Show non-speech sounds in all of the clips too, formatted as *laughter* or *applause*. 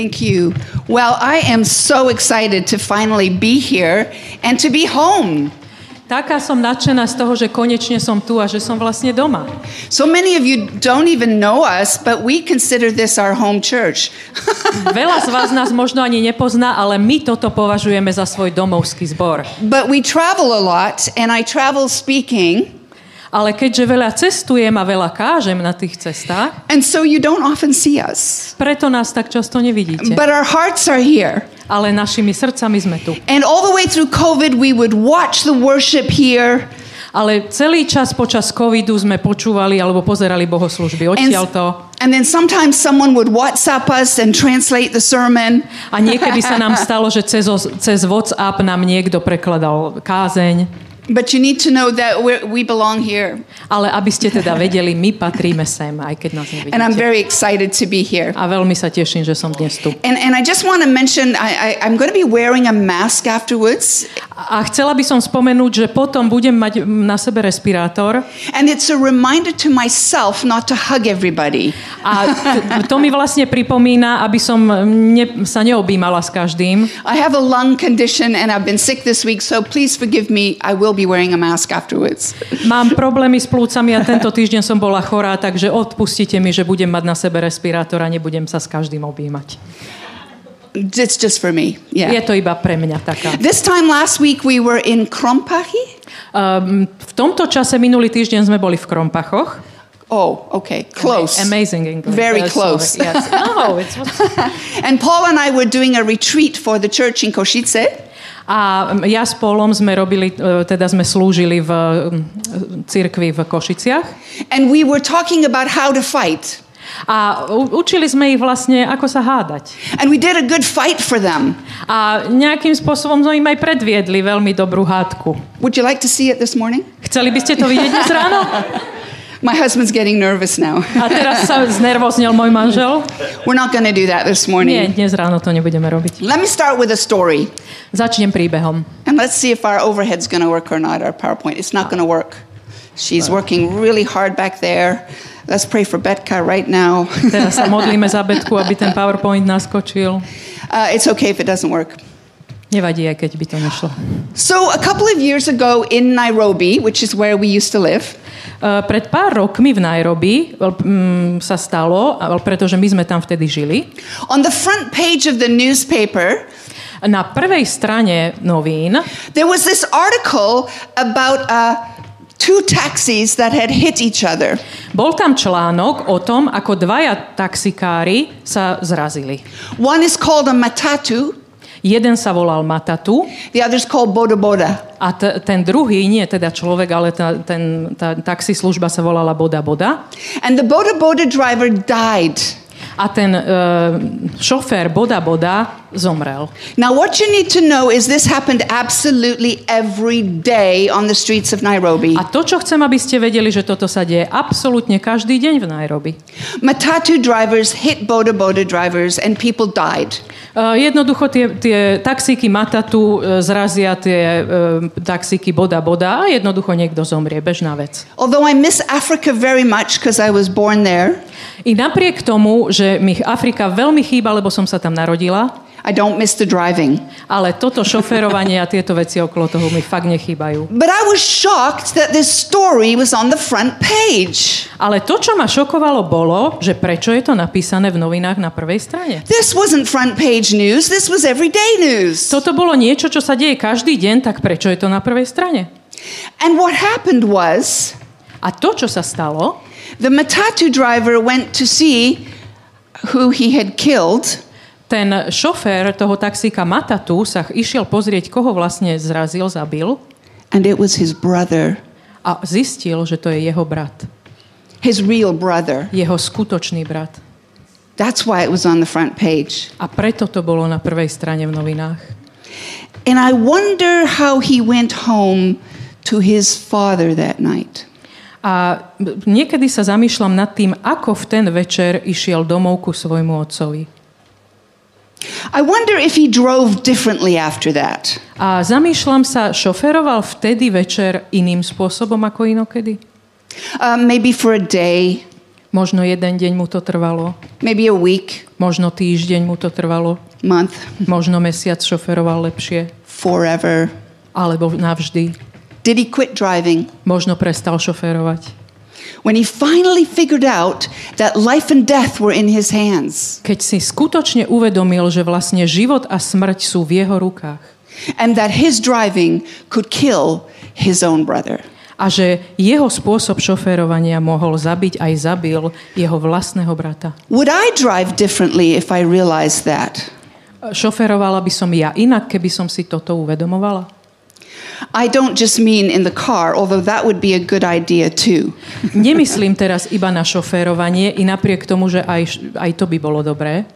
Thank you. Well, I am so excited to finally be here and to be home. Taká som nadšená z toho, že konečne som tu a že som vlastne doma. So many of you don't even know us, but we consider this our home church. *laughs* Veľa z vás nás možno ani nepozná, ale my toto považujeme za svoj domovský zbor. but we travel a lot, and I travel speaking, Ale keďže veľa cestujem a veľa kážem na tých cestách, and so you don't often see us. preto nás tak často nevidíte. But our hearts are here. Ale našimi srdcami sme tu. And all the way through COVID, we would watch the worship here. Ale celý čas počas covidu sme počúvali alebo pozerali bohoslužby And, odtiaľ to. and then sometimes someone would WhatsApp us and translate the sermon. A niekedy sa nám stalo, že cez, cez WhatsApp nám niekto prekladal kázeň. But you need to know that we belong here. Ale aby ste teda vedeli, my patríme sem, aj keď nás And I'm nevidíte. very excited to be here. A veľmi sa teším, že som dnes tu. And, and I just want to mention I, I, I'm going to be wearing a mask afterwards. A chcela by som spomenúť, že potom budem mať na sebe respirátor And it's a reminder to myself not to hug everybody. a to mi vlastne pripomína, aby som ne, sa neobjímala s každým. I have a lung condition and I've been sick this week, so please forgive me. I will be wearing a mask afterwards. Mám problémy s plúcami a tento týždeň som bola chorá, takže odpustite mi, že budem mať na sebe respirátor a nebudem sa s každým objímať. It's just for me. Je Yeah. to iba pre mňa taká. This time last week we were in Krompachi. Um, v tomto čase minulý týždeň sme boli v Krompachoch. Oh, okay. Close. Amazing English. Very Uh, close. sorry. Yes. No, it's *laughs* And Paul and I were doing a retreat for the church in Košice. A ja s Polom sme robili, e, teda sme slúžili v mm, cirkvi v Košiciach. And we were talking about how to fight. A učili sme ich vlastne, ako sa hádať. And we did a good fight for them. A nejakým spôsobom sme im aj predviedli veľmi dobrú hádku. Would you like to see it this morning? Chceli by ste to vidieť dnes ráno? *laughs* My husband's getting nervous now. A teraz sa znervoznil môj manžel. We're not going to do that this Nie, morning. dnes ráno to nebudeme robiť. Let me start with a story. Začnem príbehom. And let's see if our overhead's going to work or not, our PowerPoint. It's not going to work. She's working really hard back there. Let's pray for Betka right now. Teraz sa modlíme za Betku, aby ten *laughs* PowerPoint naskočil. uh, it's okay if it doesn't work. Nevadí, aj keď by to nešlo. So, a couple of years ago in Nairobi, which is where we used to live, Uh, pred pár rokmi v Nairobi um, sa stalo, pretože my sme tam vtedy žili, on the front page of the newspaper, na prvej strane novín there was this article about uh, two taxis that had hit each other. bol tam článok o tom, ako dvaja taxikári sa zrazili. One is called a matatu, Jeden sa volal Matatu the other's called Boda Boda. a t- ten druhý, nie teda človek, ale tá, ten, tá taxislužba sa volala Boda Boda. And the Boda Boda driver died. A ten uh, šofér Boda Boda zomrel. Now, what you need to know is this happened absolutely every day on the streets of Nairobi. A to, čo chcem, aby ste vedeli, že toto sa deje absolútne každý deň v Nairobi. Matatu drivers hit Boda Boda drivers and people died. Uh, jednoducho tie, tie taxíky Matatu uh, zrazia tie uh, taxíky Boda Boda a jednoducho niekto zomrie, bežná vec. Although I miss Africa very much because I was born there, I napriek tomu, že mi Afrika veľmi chýba, lebo som sa tam narodila, I don't miss the driving. ale toto šoferovanie a tieto veci okolo toho mi fakt nechýbajú. But I was shocked that this story was on the front page. Ale to, čo ma šokovalo, bolo, že prečo je to napísané v novinách na prvej strane. This wasn't front page news, this was everyday news. Toto bolo niečo, čo sa deje každý deň, tak prečo je to na prvej strane? And what happened was A to, čo sa stalo, the Matatu driver went to see who he had killed. Ten šofér toho taxíka Matatu sa išiel pozrieť, koho vlastne zrazil, zabil And it was his brother, a zistil, že to je jeho brat. his real brother. Jeho skutočný brat. That's why it was on the front page. A preto to bolo na prvej strane v novinách. And I wonder how he went home to his father that night. A niekedy sa zamýšľam nad tým, ako v ten večer išiel domov ku svojmu otcovi. I wonder if he drove differently after that. A zamýšľam sa, šoferoval vtedy večer iným spôsobom ako inokedy? Uh, maybe for a day, Možno jeden deň mu to trvalo, maybe a week, Možno týždeň mu to trvalo, month, možno mesiac šoferoval lepšie, forever. alebo navždy. Did he quit driving? Možno prestal šoferovať. When he finally figured out that life and death were in his hands Keď si skutočne uvedomil, že vlastne život a smrť sú v jeho rukách and that his driving could kill his own brother. a že jeho spôsob šoférovania mohol zabiť aj zabil jeho vlastného brata. Would I drive differently if I realized that? Šoferovala by som ja inak, keby som si toto uvedomovala? I don't just mean in the car, although that would be a good idea too. *laughs* Nemyslím teraz iba na šoférovanie, i napriek tomu, že aj, aj to by bolo dobré,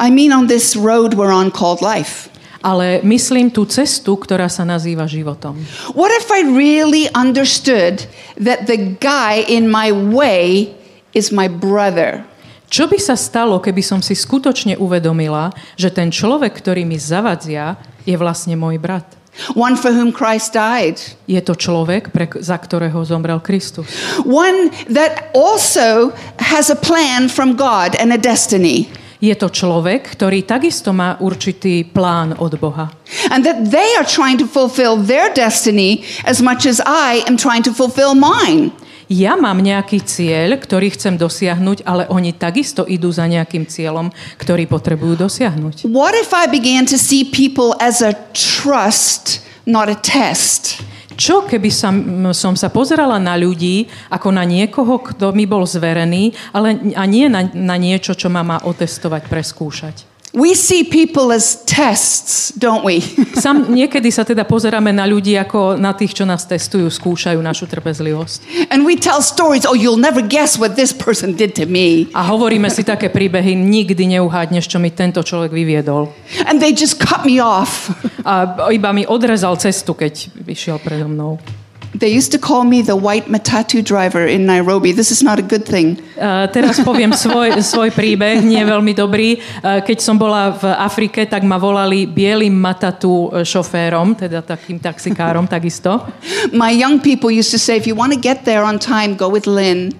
I mean on this road we're on called life. ale myslím tú cestu, ktorá sa nazýva životom. What if I really understood that the guy in my way is my brother? Čo by sa stalo, keby som si skutočne uvedomila, že ten človek, ktorý mi zavadzia, je vlastne môj brat? One for whom Christ died. Je to človek, pre, za ktorého zomrel Kristus. One that also has a plan from God and a destiny. Je to človek, ktorý takisto má určitý plán od Boha. And that they are trying to fulfill their destiny as much as I am trying to fulfill mine. Ja mám nejaký cieľ, ktorý chcem dosiahnuť, ale oni takisto idú za nejakým cieľom, ktorý potrebujú dosiahnuť. What if I began to see people as a trust, not a test? Čo keby som, som sa pozerala na ľudí ako na niekoho, kto mi bol zverený, ale a nie na, na niečo, čo ma má otestovať, preskúšať? We see people as tests, don't we? *laughs* Sam, niekedy sa teda pozeráme na ľudí ako na tých, čo nás testujú, skúšajú našu trpezlivosť. and we tell stories, oh, you'll never guess what this person did to me. A hovoríme si také príbehy, nikdy neuhádneš, čo mi tento človek vyviedol. And they just cut me off. A iba mi odrezal cestu, keď vyšiel predo mnou. They used to call me the white matatu driver in Nairobi. This is not a good thing. Uh, teraz poviem svoj, *laughs* svoj príbeh, nie veľmi dobrý. Uh, keď som bola v Afrike, tak ma volali bielým matatu šoférom, teda takým taxikárom *laughs* takisto. My young people used to say, if you want to get there on time, go with Lynn.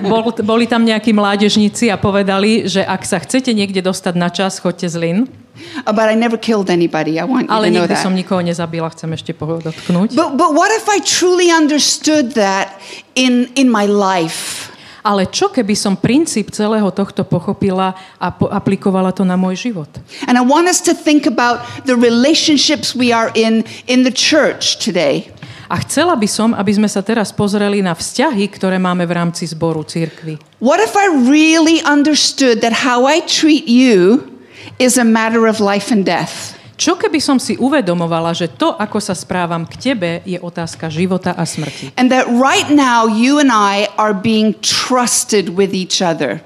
Bol, boli tam nejakí mládežníci a povedali, že ak sa chcete niekde dostať na čas, choďte z Lin. Uh, but I never killed anybody. I want you Ale to know nikdy that. som nikoho nezabila, chcem ešte podotknúť. But, but what if I truly understood that in, in my life? Ale čo keby som princíp celého tohto pochopila a po- aplikovala to na môj život? And I want us to think about the relationships we are in in the church today. A chcela by som, aby sme sa teraz pozreli na vzťahy, ktoré máme v rámci zboru církvy. What if I really understood that how I treat you is a matter of life and death? Čo keby som si uvedomovala, že to, ako sa správam k tebe, je otázka života a smrti. And that right now you and I are being trusted with each other.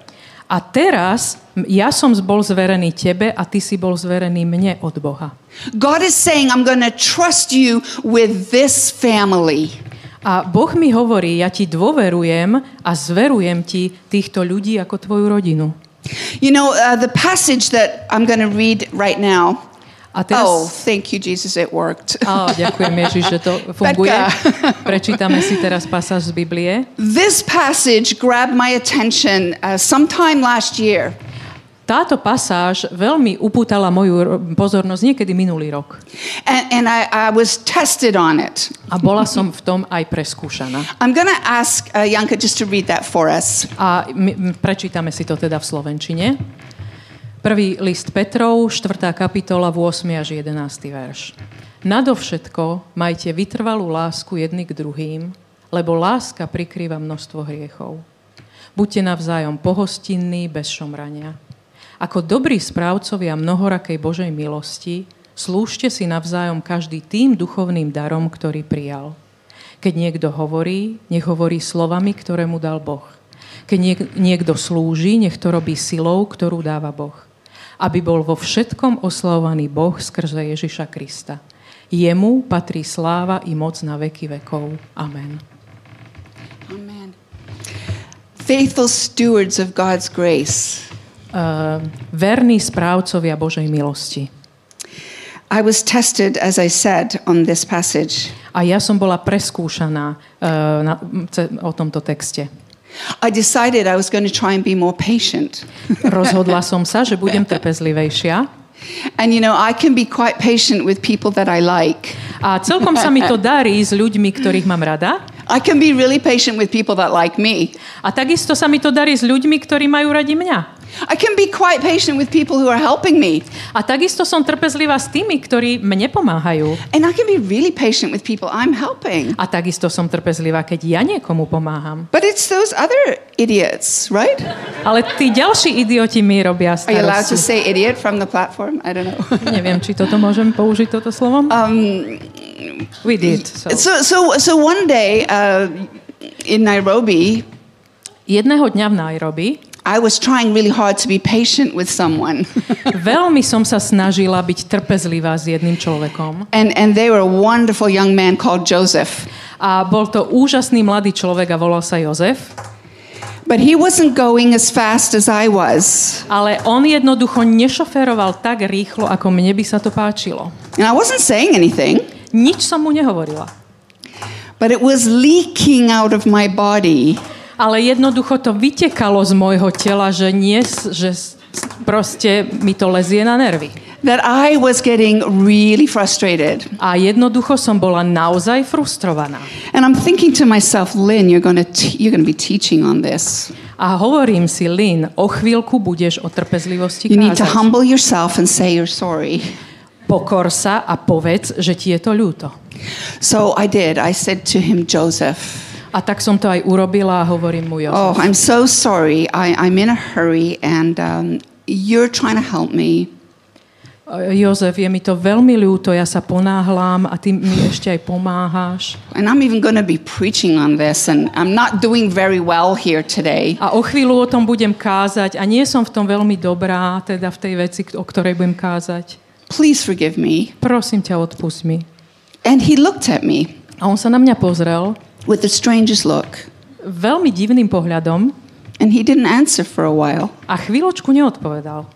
A teraz ja som bol zverený tebe a ty si bol zverený mne od Boha. God is saying, I'm going to trust you with this family. A Boh mi hovorí, ja ti dôverujem a zverujem ti týchto ľudí ako tvoju rodinu. You know, uh, the passage that I'm going to read right now. Teraz... Oh, thank you, Jesus, it worked. Á, ďakujem Ježiš, že to funguje. *laughs* Prečítame si teraz pasáž z Biblie. This passage grabbed my attention uh, sometime last year. Táto pasáž veľmi upútala moju pozornosť niekedy minulý rok. And, and I, I was tested on it. A bola som v tom aj preskúšaná. I'm going to ask uh, Janka just to read that for us. A my, prečítame si to teda v Slovenčine. Prvý list Petrov, 4. kapitola, 8. až 11. verš. Nadovšetko majte vytrvalú lásku jedny k druhým, lebo láska prikrýva množstvo hriechov. Buďte navzájom pohostinní, bez šomrania. Ako dobrí správcovia mnohorakej Božej milosti, slúžte si navzájom každý tým duchovným darom, ktorý prijal. Keď niekto hovorí, nech hovorí slovami, ktoré mu dal Boh. Keď niek- niekto slúži, nech to robí silou, ktorú dáva Boh. Aby bol vo všetkom oslavovaný Boh skrze Ježiša Krista. Jemu patrí sláva i moc na veky vekov. Amen. Amen. Faithful stewards of God's grace. Uh, verní správcovia Božej milosti. I was tested, as I said, on this passage. A ja som bola preskúšaná uh, na, o tomto texte. I decided I was going to try and be more patient. *laughs* Rozhodla som sa, že budem trpezlivejšia. And you know, I can be quite patient with people that I like. A celkom sa mi to darí s ľuďmi, ktorých mám rada. I can be really patient with people that like me. A takisto sa mi to darí s ľuďmi, ktorí majú radi mňa. I can be quite patient with people who are helping me. A takisto som trpezlivá s tými, ktorí mne pomáhajú. And I can be really patient with people I'm helping. A takisto som trpezlivá, keď ja niekomu pomáham. But it's those other idiots, right? Ale tí ďalší idioti mi robia Are you allowed to starosti. say idiot from the platform? I don't know. *laughs* Neviem, či toto môžem použiť, toto slovom. um, We did. So. so, so, so one day uh, in Nairobi, Jedného dňa v Nairobi I was trying really hard to be patient with someone. *laughs* veľmi som sa snažila byť trpezlivá s jedným človekom. and, and they were a wonderful young man called Joseph. A bol to úžasný mladý človek a volal sa Jozef. But he wasn't going as fast as I was. Ale on jednoducho nešoféroval tak rýchlo, ako mne by sa to páčilo. And I wasn't saying anything, Nič som mu nehovorila. but it was leaking out of my body. Ale jednoducho to vytekalo z môjho tela, že, nie, že proste mi to lezie na nervy. That I was getting really frustrated. A jednoducho som bola naozaj frustrovaná. And I'm thinking to myself, Lynn, you're going to you're going to be teaching on this. A hovorím si, Lynn, o chvíľku budeš o trpezlivosti You need to kázať. humble yourself and say you're sorry. Pokor sa a povedz, že ti je to ľúto. So I did. I said to him, Joseph, A tak som to aj urobila a hovorím mu, Jozef, oh, I'm so sorry. I, I'm in a hurry and um, you're trying to help me. Jozef, je mi to veľmi ľúto, ja sa ponáhľam a ty mi ešte aj pomáhaš. And I'm even going to be preaching on this, and I'm not doing very well here today. A o chvíľu o tom budem kázať a nie som v tom veľmi dobrá, teda v tej veci, o ktorej budem kázať. Please forgive me. Prosím ťa, odpust mi. And he looked at me A on sa na mňa pozrel with the strangest look, veľmi divným pohľadom and he didn't answer for a while. a chvíľočku neodpovedal.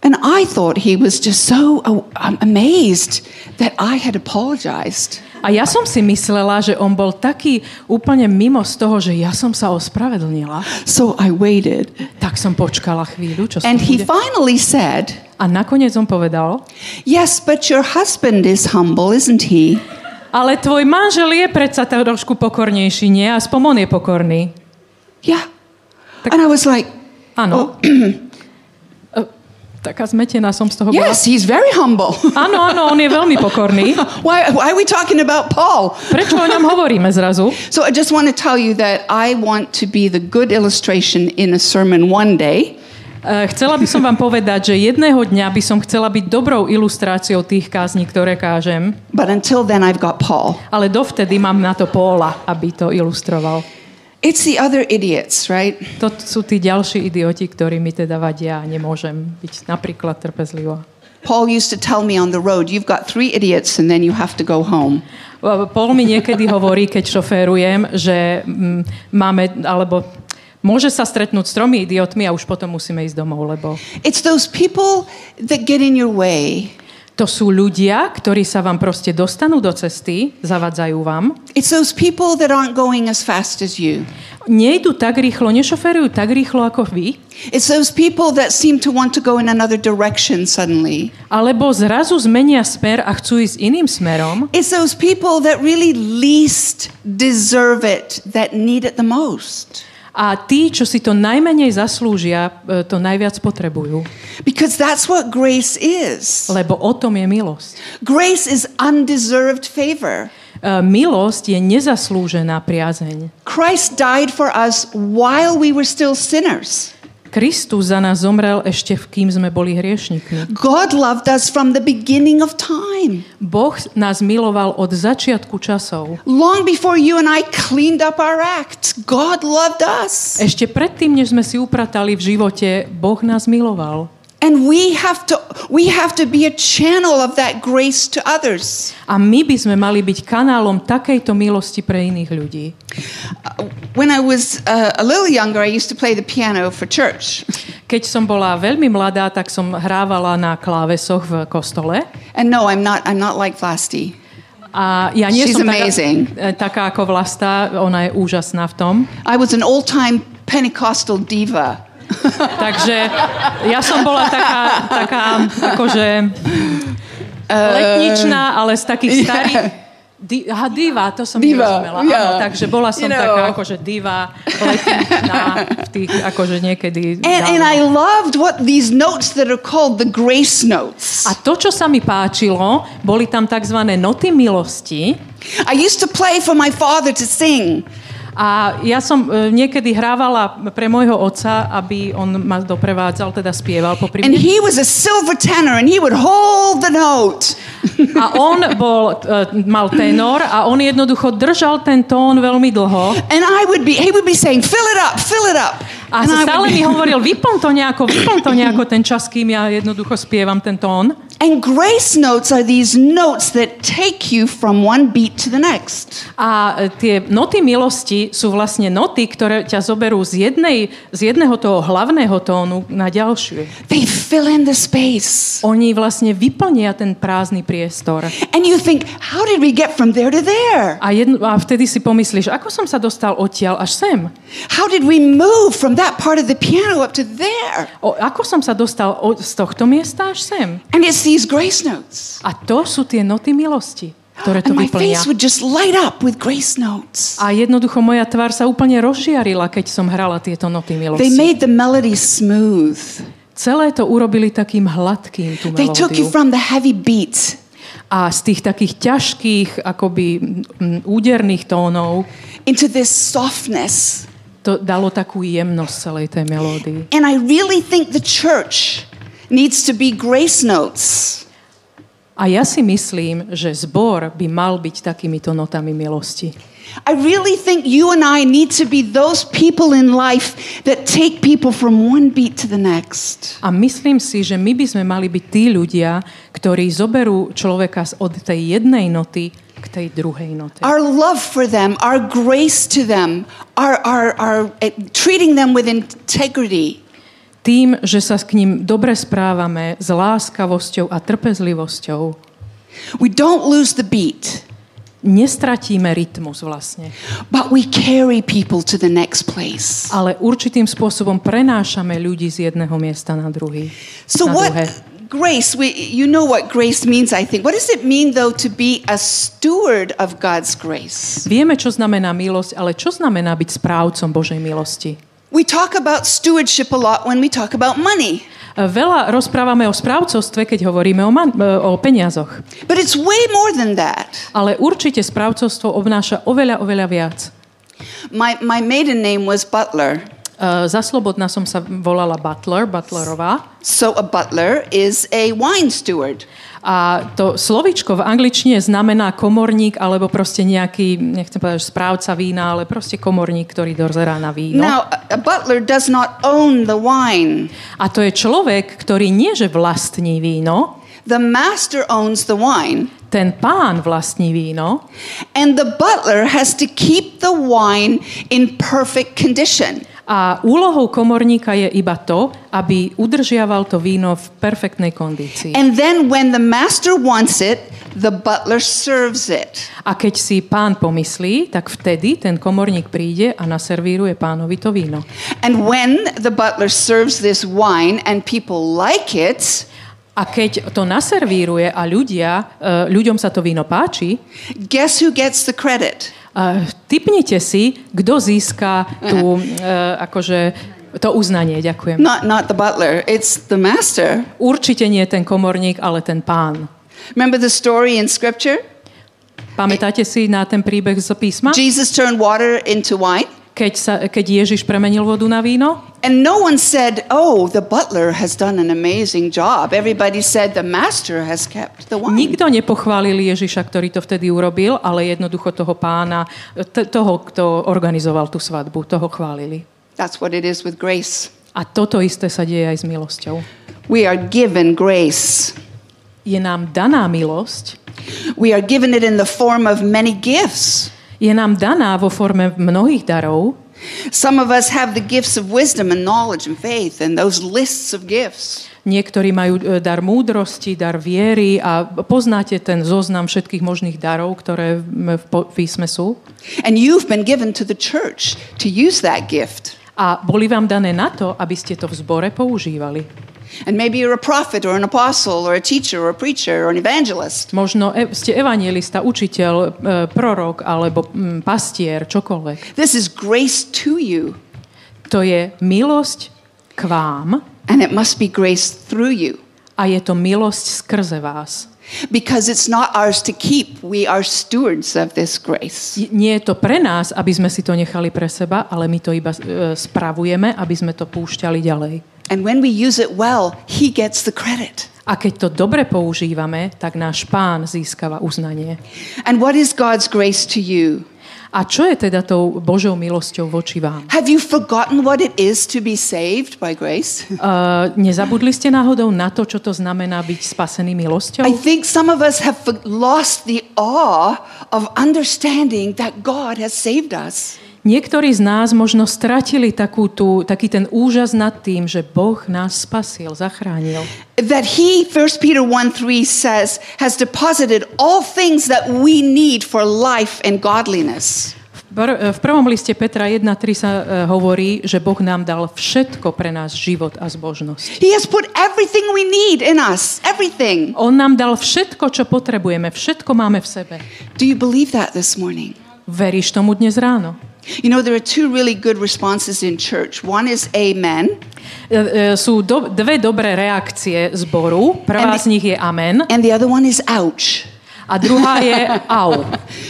And I thought he was just so uh, um, amazed that I had apologized. A ja som si myslela, že on bol taký úplne mimo z toho, že ja som sa ospravedlnila. So I waited. Tak som počkala chvíľu, čo And he bude. finally said, A nakoniec on povedal, Yes, but your husband is humble, isn't he? Ale tvoj manžel je predsa trošku pokornejší, nie? Aspoň on je pokorný. Yeah. And I was like, Áno. Oh. *clears throat* Taká zmetená som z toho bola. Yes, he's very humble. *laughs* Áno, áno, on je veľmi pokorný. *laughs* why, why are we talking about Paul? *laughs* Prečo o ňom hovoríme zrazu? So I just want to tell you that I want to be the good illustration in a sermon one day. Eh, Chcela by som vám povedať, že jedného dňa by som chcela byť dobrou ilustráciou tých kázní, ktoré kážem, But until then, I've got Paul. ale dovtedy mám na to Póla, aby to ilustroval. It's the other idiots, right? To sú tí ďalší idioti, ktorí mi teda vadia a nemôžem byť napríklad trpezlivá. Paul used to tell me on the road, you've got three idiots and then you have to go home. Paul mi niekedy hovorí, keď šoférujem, že mm, máme, alebo môže sa stretnúť s tromi idiotmi a už potom musíme ísť domov, lebo It's those people that get in your way. to sú ľudia, ktorí sa vám proste dostanú do cesty, zavadzajú vám, It's those people that aren't going as fast as you. nejdu tak rýchlo, nešoferujú tak rýchlo ako vy, It's those people that seem to want to go in another direction suddenly. alebo zrazu zmenia smer a chcú ísť iným smerom. It's those people that really least deserve it, that need it the most. A tí, čo si to najmenej zaslúžia, e, to najviac potrebujú. Because that's what grace is. Lebo o tom je milosť. Grace is undeserved favor. E, Milosť je nezaslúžená priazeň. Christ died for us while we were still sinners. Kristus za nás zomrel ešte v kým sme boli hriešnikmi. God loved us from the beginning of time. Boh nás miloval od začiatku časov. Long before you and I cleaned up our acts, God loved us. Ešte predtým, než sme si upratali v živote, Boh nás miloval. And we have to we have to be a channel of that grace to others. A my by sme mali byť kanálom takejto milosti pre iných ľudí. Uh, when I was uh, a little younger, I used to play the piano for church. *laughs* Keď som bola veľmi mladá, tak som hrávala na klávesoch v kostole. And no, I'm not I'm not like Vlasti. A ja nie She's som taká, amazing. e, taká ako Vlasta, ona je úžasná v tom. I was an old time Pentecostal diva. *laughs* Takže ja som bola taká, taká akože *laughs* letničná, ale z takých yeah. Di, aha, diva, to som Diva, nerozumela. yeah. Áno, takže bola som You know. taká akože diva, v tých akože niekedy And, and. I loved what these notes that are called the grace notes. A to, čo sa mi páčilo, boli tam tzv. noty milosti. I used to play for my father to sing. A ja som e, niekedy hrávala pre môjho otca, aby on ma doprevádzal, teda spieval popri And he was a silver tenor and he would hold the note. A on bol, e, mal tenor a on jednoducho držal ten tón veľmi dlho. And I would be, he would be saying, fill it up, fill it up. A And stále would mi hovoril, vyplň to nejako, vyplň to nejako ten čas, kým ja jednoducho spievam ten tón. And grace notes are these notes that take you from one beat to the next. A e, tie noty milosti sú vlastne noty, ktoré ťa zoberú z, jednej, z jedného toho hlavného tónu na ďalšiu. They fill in the space. Oni vlastne vyplnia ten prázdny priestor. And you think, how did we get from there to there? A, jedno, a vtedy si pomyslíš, ako som sa dostal odtiaľ až sem? How did we move from that part of the piano up to there? O, ako som sa dostal od, z tohto miesta až sem? And it's these grace notes. A to sú tie noty milosti, ktoré to And my vyplnia. face would just light up with grace notes. A jednoducho moja tvár sa úplne rozžiarila, keď som hrala tieto noty They milosti. made the melody smooth. Celé to urobili takým hladkým, tú They took you melódiu. from the heavy beat A z tých takých ťažkých, akoby mm, úderných tónov into this softness. To dalo takú jemnosť celej tej melódii. And I really think the church needs to be grace notes. A ja si myslím, že zbor by mal byť takýmito notami milosti. I really think you and I need to be those people in life that take people from one beat to the next. A myslím si, že my by sme mali byť tí ľudia, ktorí zoberú človeka od tej jednej noty k tej druhej note. Our love for them, our grace to them, our, our, our uh, treating them with integrity. Tým, že sa k ním dobre správame s láskavosťou a trpezlivosťou, We don't lose the beat, nestratíme rytmus vlastne, but we carry people to the next place. ale určitým spôsobom prenášame ľudí z jedného miesta na druhý. So na what druhé. Grace, we, you know what grace means, I think. What does it mean though to be a steward of God's grace? Vieme, čo znamená milosť, ale čo znamená byť správcom Božej milosti? We talk about stewardship a lot when we talk about money, Veľa rozprávame o správcovstve, keď hovoríme o, man- o peniazoch. but it's way more than that. Ale určite správcovstvo obnáša oveľa, oveľa viac. My, my maiden name was Butler. Uh, za slobodná som sa volala Butler, Butlerová. So a butler is a wine steward. A to slovičko v angličtine znamená komorník, alebo proste nejaký, nechcem povedať, správca vína, ale proste komorník, ktorý dozerá na víno. Now, a, a butler does not own the wine. A to je človek, ktorý nie že vlastní víno, The master owns the wine, ten pán vlastní víno and the butler has to keep the wine in perfect condition. A úlohou komorníka je iba to, aby udržiaval to víno v perfektnej kondícii. And then when the master wants it, the butler serves it. A keď si pán pomyslí, tak vtedy ten komorník príde a naservíruje pánovi to víno. And when the butler serves this wine and people like it, A keď to naservíruje a ľudia, e, ľuďom sa to víno páči, guess who gets the credit? E, typnite si, kto získa tú, e, akože, to uznanie. Ďakujem. Not not the butler, it's the master. Určite nie ten komorník, ale ten pán. Remember the story in scripture? Pamätáte si na ten príbeh z písma? Jesus turned water into wine. Keď, sa, keď Ježiš premenil vodu na víno? And no one said, Oh, the butler has done an amazing job. Everybody said, The master has kept the wine. Nikto nepochválil Ježiša, ktorý to vtedy urobil, ale jednoducho toho pána, toho, kto organizoval tú svadbu, toho chválili. That's what it is with grace. A toto isté sa deje aj s milosťou. We are given grace. Je nám daná milosť, We are given it in the form of many gifts. Je nám daná vo forme mnohých darov, Some of us have the gifts of wisdom and knowledge and faith and those lists of gifts. Niektorí majú e, dar múdrosti, dar viery a poznáte ten zoznam všetkých možných darov, ktoré v písme sú. And you've been given to the church to use that gift. A boli vám dané na to, aby ste to v zbore používali. And maybe you're a prophet or an apostle or a teacher or a preacher or an evangelist. Možno e- ste evangelista, učiteľ, e, prorok alebo mm, pastier, čokoľvek. This is grace to you, To je milosť k vám and it must be grace through you. a je to milosť skrze vás. Because it's not ours to keep, we are stewards of this grace. Nie je to pre nás, aby sme si to nechali pre seba, ale my to iba e, spravujeme, aby sme to púšťali ďalej. And when we use it well, He gets the credit. A keď to dobre používame, tak náš pán získava uznanie. And what is God's grace to you? A čo je teda tou Božou milosťou voči vám? Have you forgotten what it is to be saved by grace? *laughs* Uh, nezabudli ste náhodou na to, čo to znamená byť spasený milosťou? I think some of us have lost the awe of understanding that God has saved us. Niektorí z nás možno stratili takú tú, taký ten úžas nad tým, že Boh nás spasil, zachránil. That He, 1 Peter 1 3 says, has deposited all things that we need for life and godliness. V prvom liste Petra 1.3 sa e, hovorí, že Boh nám dal všetko pre nás, život a zbožnosť. He has put everything we need in us, everything. On nám dal všetko, čo potrebujeme, všetko máme v sebe. Do you believe that this morning? Veríš tomu dnes ráno? You know, there are two really good responses in church. One is amen, E, e, Sú do, dve dobré reakcie zboru. Prvá And- z nich je amen and the other one is ouch. a druhá je *laughs* au.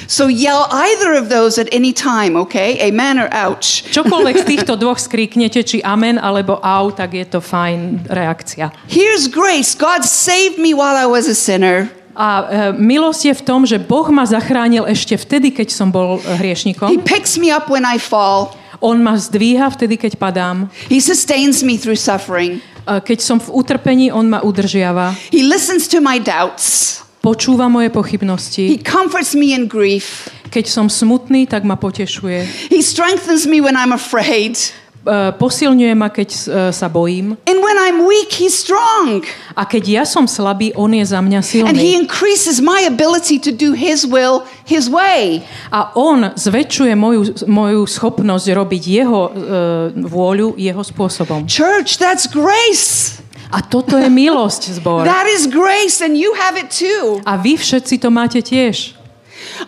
So yell either of those at any time, okay? Amen or ouch. Čokoľvek z *laughs* týchto dvoch skríknete, či amen alebo au, tak je to fajn reakcia. Here's grace God saved me while I was a sinner. A e, milosť je v tom, že Boh ma zachránil ešte vtedy, keď som bol e, He hriešnikom. picks me up when I fall. On ma zdvíha vtedy, keď padám. He sustains me through suffering. E, Keď som v utrpení, On ma udržiava. He listens to my doubts. Počúva moje He pochybnosti. comforts me in grief. Keď som smutný, tak ma potešuje. He strengthens me when I'm afraid. E, Posilňuje ma, keď e, sa bojím. And when I'm weak, He's strong. A keď ja som slabý, On je za mňa And He silný. increases my ability to do His will His way. A On zväčšuje moju, moju schopnosť robiť Jeho e, vôľu Jeho spôsobom. Church, that's grace. A toto je milosť, zbor. That is grace, and you have it too. A vy všetci to máte tiež.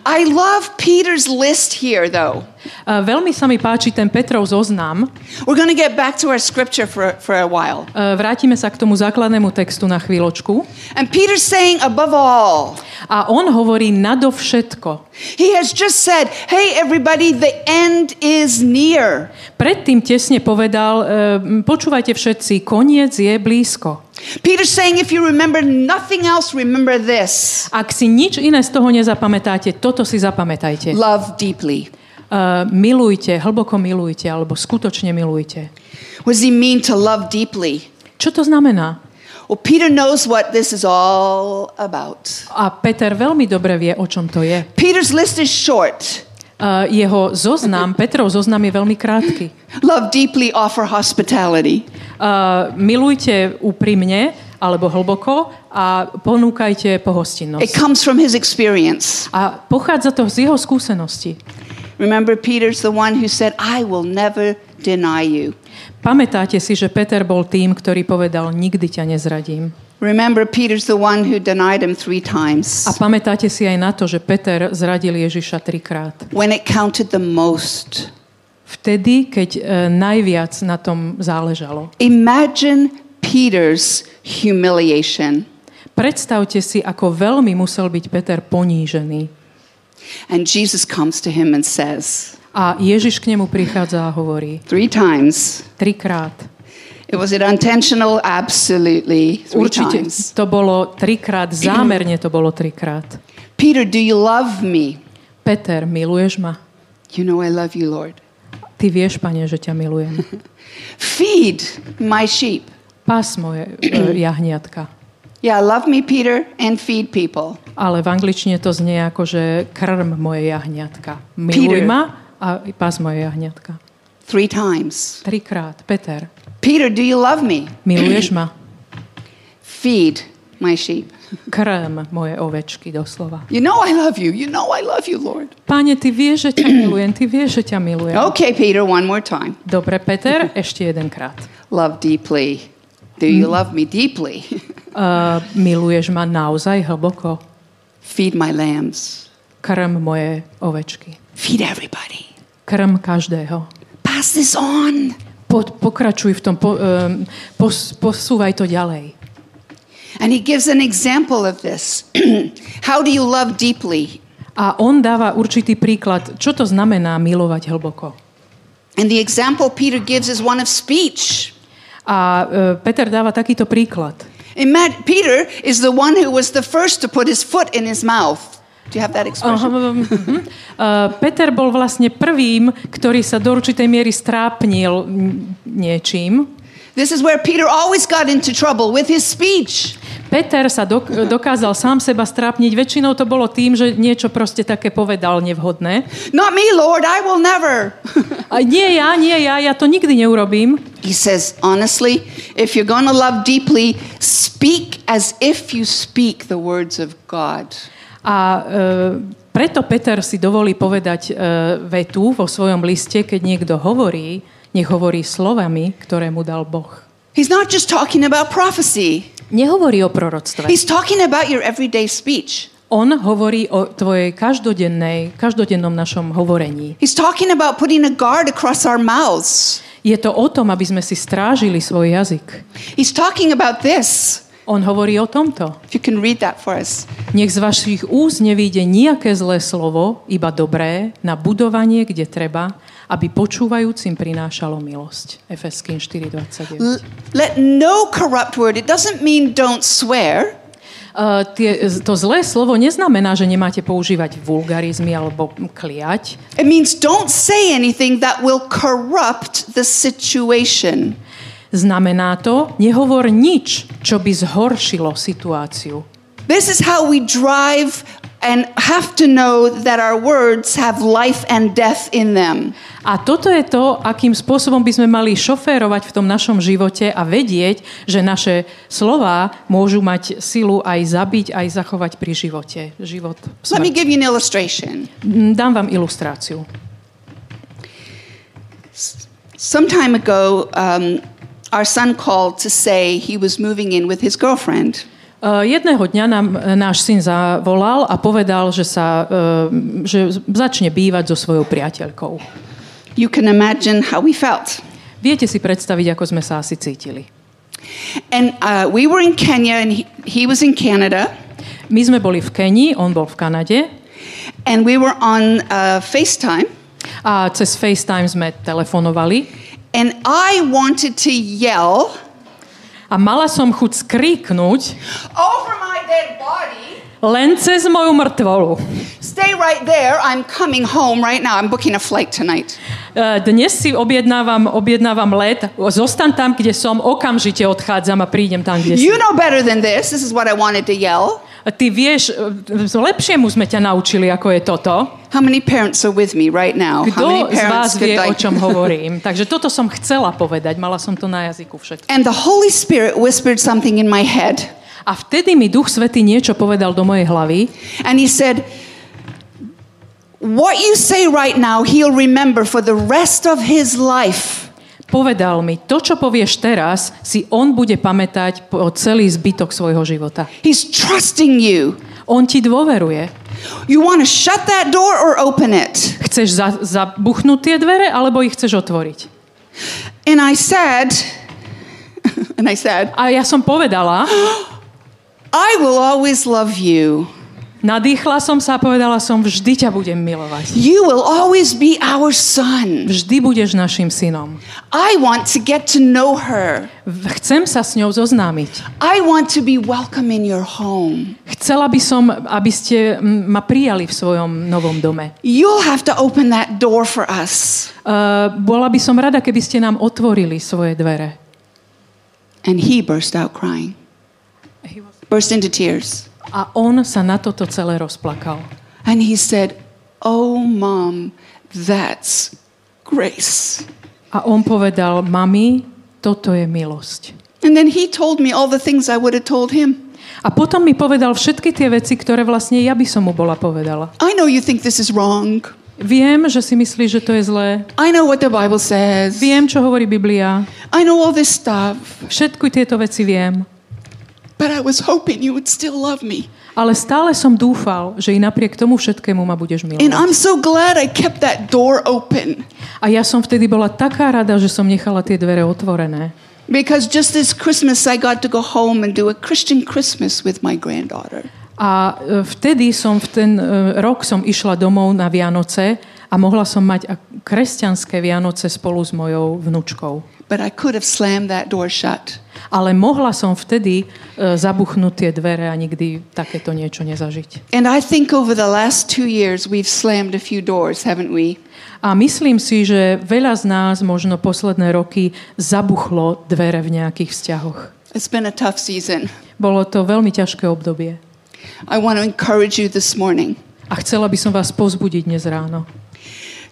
I love Peter's list here, though. Veľmi sa mi páči ten Petrov zoznam. We're going to get back to our scripture for, for a while. Vrátime sa k tomu základnému textu na chvíľočku. And Peter's saying, above all, A on hovorí nadovšetko. he has just said, hey, everybody, the end is near. Predtým tesne povedal, e, počúvajte všetci, koniec je blízko. Peter's saying, if you remember nothing else, remember this Ak si nič iné z toho nezapamätáte, toto si zapamätajte. love deeply. Uh, milujte, hlboko milujte, alebo skutočne milujte. What does he mean to love deeply? Čo to znamená? Well, Peter knows what this is all about. A Peter veľmi dobre vie, o čom to je. Peter's list is short. Uh, jeho zoznam, *laughs* Petrov zoznam je veľmi krátky. Love deeply, offer hospitality. Uh, milujte úprimne, alebo hlboko a ponúkajte It pohostinnosť. comes from his experience. A pochádza to z jeho skúsenosti. Remember, Peter's the one who said, I will never deny you. Pamätáte si, že Peter bol tým, ktorý povedal, nikdy ťa nezradím. Remember, Peter's the one who denied him three times A pamätáte si aj na to, že Peter zradil Ježiša trikrát. when it counted the most. Vtedy, keď e, najviac na tom záležalo. Imagine Peter's humiliation. Predstavte si, ako veľmi musel byť Peter ponížený. And Jesus comes to him and says, A Ježiš k nemu prichádza a hovorí three times. trikrát. It was it intentional? Absolutely. Three Určite times. to bolo trikrát, zámerne to bolo trikrát. Peter, do you love me? Peter, miluješ ma? You know I love you, Lord. Ty vieš, pane, že ťa milujem. *laughs* Feed my sheep. Pás moje e, jahniatka. Yeah, love me, Peter, and feed people. Ale v angličtine to znie ako, že krm moje jahniatka. Miluj Peter. ma a pás moje jahniatka. Three times. Trikrát. Peter, Peter, do you love me? *clears throat* miluješ ma? Feed my sheep. Krm moje ovečky, doslova. You know I love you. You know I love you, Lord. Páne, ty vieš, že ťa milujem, ty vieš, že ťa milujem. Okay, Peter, one more time. Dobre, Peter, ešte jedenkrát. Love deeply. Do you love me deeply? *laughs* Uh, miluješ ma naozaj hlboko? Feed my lambs. Krm moje ovečky. Feed everybody. Krm každého. Pass this on. Po, pokračuj v tom, po, um, pos, posúvaj to ďalej. And he gives an example of this. *clears throat* How do you love deeply? A on dáva určitý príklad, čo to znamená milovať hlboko. And the example Peter gives is one of speech. A uh, Peter dáva takýto príklad. Peter is the one who was the first to put his foot in his mouth. Do you have that expression? Uh, *laughs* Peter bol vlastne prvým, ktorý sa do určitej miery strápnil niečím. This is where Peter always got into trouble with his speech. Peter sa dok- dokázal sám seba strápniť. Väčšinou to bolo tým, že niečo proste také povedal nevhodné. Not me, Lord, I will never. A nie ja, nie ja, ja to nikdy neurobím. he says, honestly, if you're going to love deeply, speak as if you speak the words of God. A e, preto Peter si dovolí povedať e, vetu vo svojom liste, keď niekto hovorí, nech hovorí slovami, ktoré mu dal Boh. He's not just talking about prophecy. Nehovorí o proroctve. He's talking about your everyday speech. On hovorí o tvojej každodennej, každodennom našom hovorení. He's talking about putting a guard across our mouths. Je to o tom, aby sme si strážili svoj jazyk. He's talking about this. On hovorí o tomto. If you can read that for us. Nech z vašich úst nevíde nejaké zlé slovo, iba dobré, na budovanie, kde treba, aby počúvajúcim prinášalo milosť. Efeským 4.29. L- let no corrupt word, it doesn't mean don't swear. Uh, tie, to zlé slovo neznamená, že nemáte používať vulgarizmy alebo kliať. It means don't say anything that will corrupt the situation. Znamená to, nehovor nič, čo by zhoršilo situáciu. This is how we drive and have to know that our words have life and death in them. A toto je to, akým spôsobom by sme mali šoférovať v tom našom živote a vedieť, že naše slová môžu mať silu aj zabiť, aj zachovať pri živote. Život. Let me Smrť. give you an illustration. Mm, Dám vám ilustráciu. Some time ago, um, our son called to say he was moving in with his girlfriend. Jedného dňa nám e, náš syn zavolal a povedal, že, sa, uh, že začne bývať so svojou priateľkou. You can imagine how we felt. Viete si predstaviť, ako sme sa asi cítili. And uh, we were in Kenya and he, he was in Canada. My sme boli v Kenii, on bol v Kanade And we were on uh, FaceTime. a cez FaceTime sme telefonovali And I wanted to yell, a mala som chuť skríknuť Over my dead body! len cez moju mŕtvolu. Stay right there. I'm coming home right now. I'm booking a flight tonight. E, Dnes si objednávam, objednávam let, zostan tam, kde som, okamžite odchádzam a prídem tam, kde You si. know better than this. This is what I wanted to yell. Ty vieš, e, lepšiemu sme ťa naučili, ako je toto. How many parents are with me right now? How many Kto z vás vie, could o čom *laughs* hovorím? Takže toto som chcela povedať, mala som to na jazyku všetko. And the Holy Spirit whispered something in my head. A vtedy mi Duch Svetý niečo povedal do mojej hlavy And he said, What you say right now, he'll remember for the rest of his life. Povedal mi, to, čo povieš teraz, si on bude pamätať po celý zbytok svojho života. He's trusting you. On ti dôveruje. You want to shut that door or open it? Chceš za, zabuchnúť tie dvere, alebo ich chceš otvoriť? And I said, *laughs* and I said, A ja som povedala, *gasps* I will always love you. Nadýchla som sa a povedala som, vždy ťa budem milovať. You will always be our son. Vždy budeš našim synom. I want to get to know her. Chcem sa s ňou zoznámiť. I want to be welcome in your home. Chcela by som, aby ste ma prijali v svojom novom dome. You'll have to open that door for us. Uh, bola by som rada, keby ste nám otvorili svoje dvere. And he burst out crying, burst into tears. A on sa na toto celé rozplakal. And he said, Oh, mom, that's grace. A on povedal, mami, toto je milosť. And then he told me all the things I would have told him. A potom mi povedal všetky tie veci, ktoré vlastne ja by som mu bola povedala. I know you think this is wrong. Viem, že si myslíš, že to je zlé. I know what the Bible says. Viem, čo hovorí Biblia. I know all this stuff. Všetky tieto veci viem. But I was hoping you would still love me. Ale stále som dúfal, že i napriek tomu všetkému ma budeš And milovať. I'm so glad I kept that door open. A ja som vtedy bola taká rada, že som nechala tie dvere otvorené. Because just this Christmas, I got to go home and do a Christian Christmas with my granddaughter. A e, vtedy som v ten e, rok som išla domov na Vianoce a mohla som mať kresťanské Vianoce spolu s mojou vnúčkou. But I could have slammed that door shut. Ale mohla som vtedy e, zabuchnúť tie dvere a nikdy takéto niečo nezažiť. And I think over the last two years, we've slammed a few doors, haven't we? A myslím si, že veľa z nás možno posledné roky zabuchlo dvere v nejakých vzťahoch. It's been a tough season. Bolo to veľmi ťažké obdobie. I want to encourage you this morning A chcela by som vás pozbudiť dnes ráno,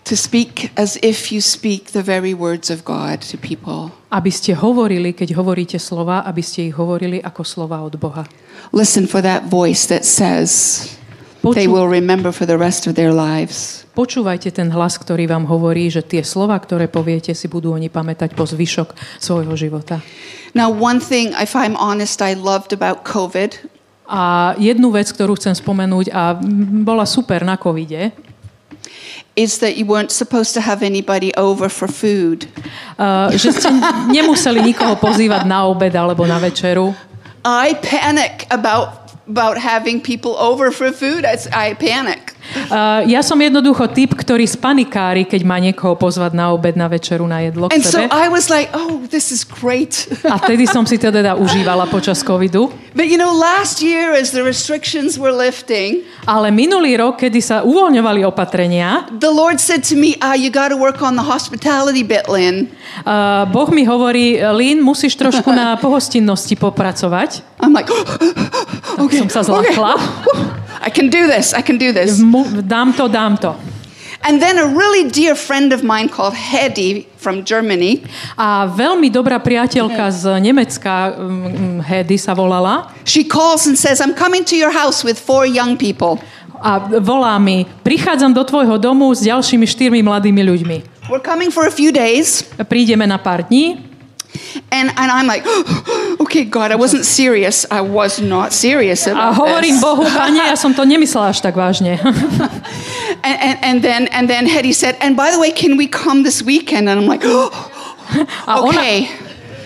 to speak as if you speak the very words of God to people. aby ste hovorili, keď hovoríte slova, aby ste ich hovorili ako slova od Boha. Listen for that voice that says they will remember for the rest of their lives. Počúvajte ten hlas, ktorý vám hovorí, že tie slova, ktoré poviete, si budú oni pamätať po zvyšok svojho života. Now, one thing, if I'm honest, I loved about COVID A jednu vec, ktorú chcem spomenúť a bola super na covide, is that you weren't supposed to have anybody over for food. uh, že ste nemuseli nikoho pozývať na obed alebo na večeru. I panic about about having people over for food. I, I panic. Uh, ja som jednoducho typ, ktorý spanikári, keď má niekoho pozvať na obed, na večeru, na jedlo k And so. I was like, oh, this is great. A vtedy som si to teda užívala počas covidu. but you know, last year as the restrictions were lifting, Ale minulý rok, kedy sa uvoľňovali opatrenia, the Lord said to me, ah, you got to work on the hospitality bit, Lynn. uh, Boh mi hovorí, Lin, musíš trošku na pohostinnosti popracovať. I'm like, *gasps* okay, som sa okay. I can do this. I can do this. Dám to, dám to. And then a really dear friend of mine called Hedy from Germany, A veľmi dobrá priateľka z Nemecka, um, Hedy sa volala, she calls and says, I'm coming to your house with four young people. a volá mi, prichádzam do tvojho domu s ďalšími štyrmi mladými ľuďmi. We're coming for a few days. Prídeme na pár dní And, and I'm like, *gasps* okay, God, I wasn't serious. I was not serious a about hovorím this. Bohu, pane, ja som to nemyslela až tak vážne. *laughs* *laughs* And, and, and then and then Hetty said, and by the way, can we come this weekend? And I'm like, *gasps* A *gasps* ona okay.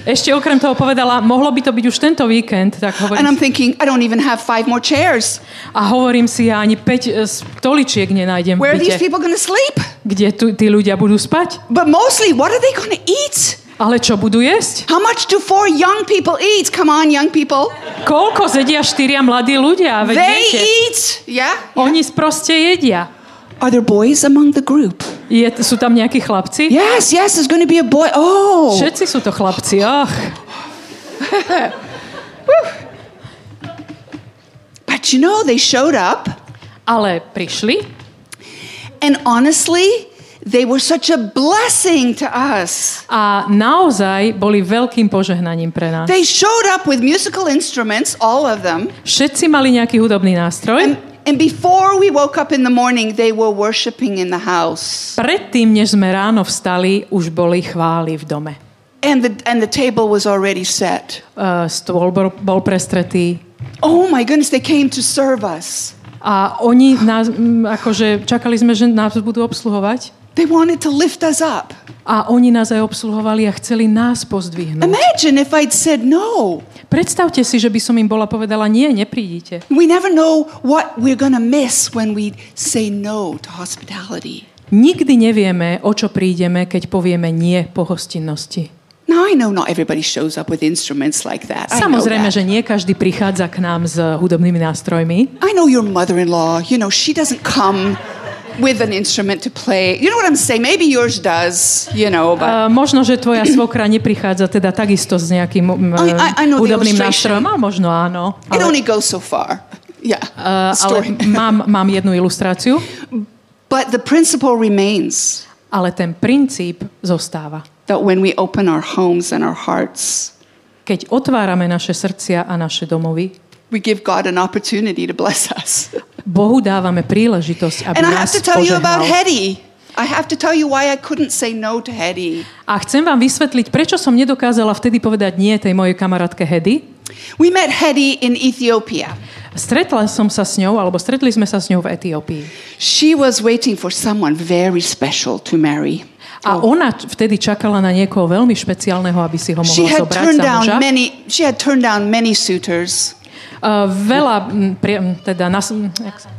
ešte okrem toho povedala, mohlo by to byť už tento víkend, tak And hovorím, I'm thinking, I don't even have five more chairs. a hovorím si, ja ani 5 stoličiek nenájdem Where are these people to sleep? kde tu, tí ľudia budú spať. But mostly, what are they to eat? Ale čo budú jesť? How much do four young people eat? Come on, young people. Koľko zedia štyria mladí ľudia? Veď They viete, eat. Yeah. oni proste jedia. Are there boys among the group? Je, sú tam nejakí chlapci? Yes, yes, there's going to be a boy. Oh. Všetci sú to chlapci. Ach. *laughs* But you know, they showed up, Ale prišli and honestly, they were such a blessing to us. a naozaj boli veľkým požehnaním pre nás. They showed up with musical instruments, all of them. Všetci mali nejaký hudobný nástroj. And, and before we woke up in the morning, they were worshiping in the house. Predtým, než sme ráno vstali, už boli chvály v dome. And the, and the table was already set. Uh, stôl bol, bol prestretý Oh my goodness, they came to serve us. a oni nás, akože čakali sme, že nás budú obsluhovať They wanted to lift us up. a oni nás aj obsluhovali a chceli nás pozdvihnúť. Imagine if I'd said no. Predstavte si, že by som im bola povedala, nie, neprídite. We never know what we're to miss when we say no to hospitality. Nikdy nevieme, o čo prídeme, keď povieme nie po hostinnosti. Now, I know not everybody shows up with instruments like that. Samozrejme, že nie každý prichádza k nám s hudobnými nástrojmi. I know your mother-in-law, you know, she doesn't come with an instrument to play. You know what I'm saying? Maybe yours does, you know, but Uh, možno, že tvoja *clears throat* svokra neprichádza teda takisto s nejakým I- I- I know the hudobným illustration. nástrojom. A možno áno. it Ale, only goes so far. *laughs* Yeah, uh, ale *laughs* mám, mám jednu ilustráciu, But the principle remains. ale ten princíp zostáva. that when we open our homes and our hearts, Keď otvárame naše srdcia a naše domovy, we give God an opportunity to bless us. Bohu dávame príležitosť, aby And I have to tell you about požehnal. Hetty. I have to tell you why I couldn't say no to Hetty. A chcem vám vysvetliť, prečo som nedokázala vtedy povedať nie tej mojej kamarátke Hedy. We met Hetty in Ethiopia. Stretla som sa s ňou, alebo stretli sme sa s ňou v Etiópii. She was waiting for someone very special to marry. A ona t- vtedy čakala na niekoho veľmi špeciálneho, aby si ho mohla zobrať za muža. many. She had turned down many suitors. Uh, veľa teda